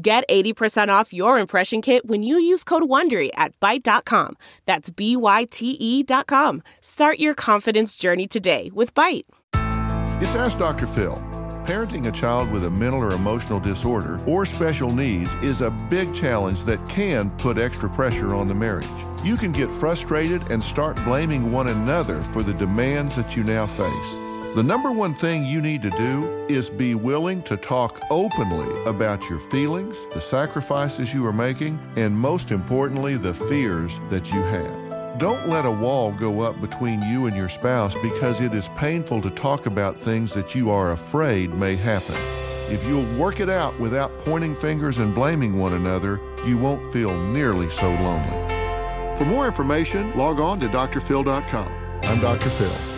Get 80% off your impression kit when you use code WONDERY at Byte.com. That's B-Y-T-E dot com. Start your confidence journey today with Byte. It's Ask Dr. Phil. Parenting a child with a mental or emotional disorder or special needs is a big challenge that can put extra pressure on the marriage. You can get frustrated and start blaming one another for the demands that you now face. The number one thing you need to do is be willing to talk openly about your feelings, the sacrifices you are making, and most importantly, the fears that you have. Don't let a wall go up between you and your spouse because it is painful to talk about things that you are afraid may happen. If you'll work it out without pointing fingers and blaming one another, you won't feel nearly so lonely. For more information, log on to drphil.com. I'm Dr. Phil.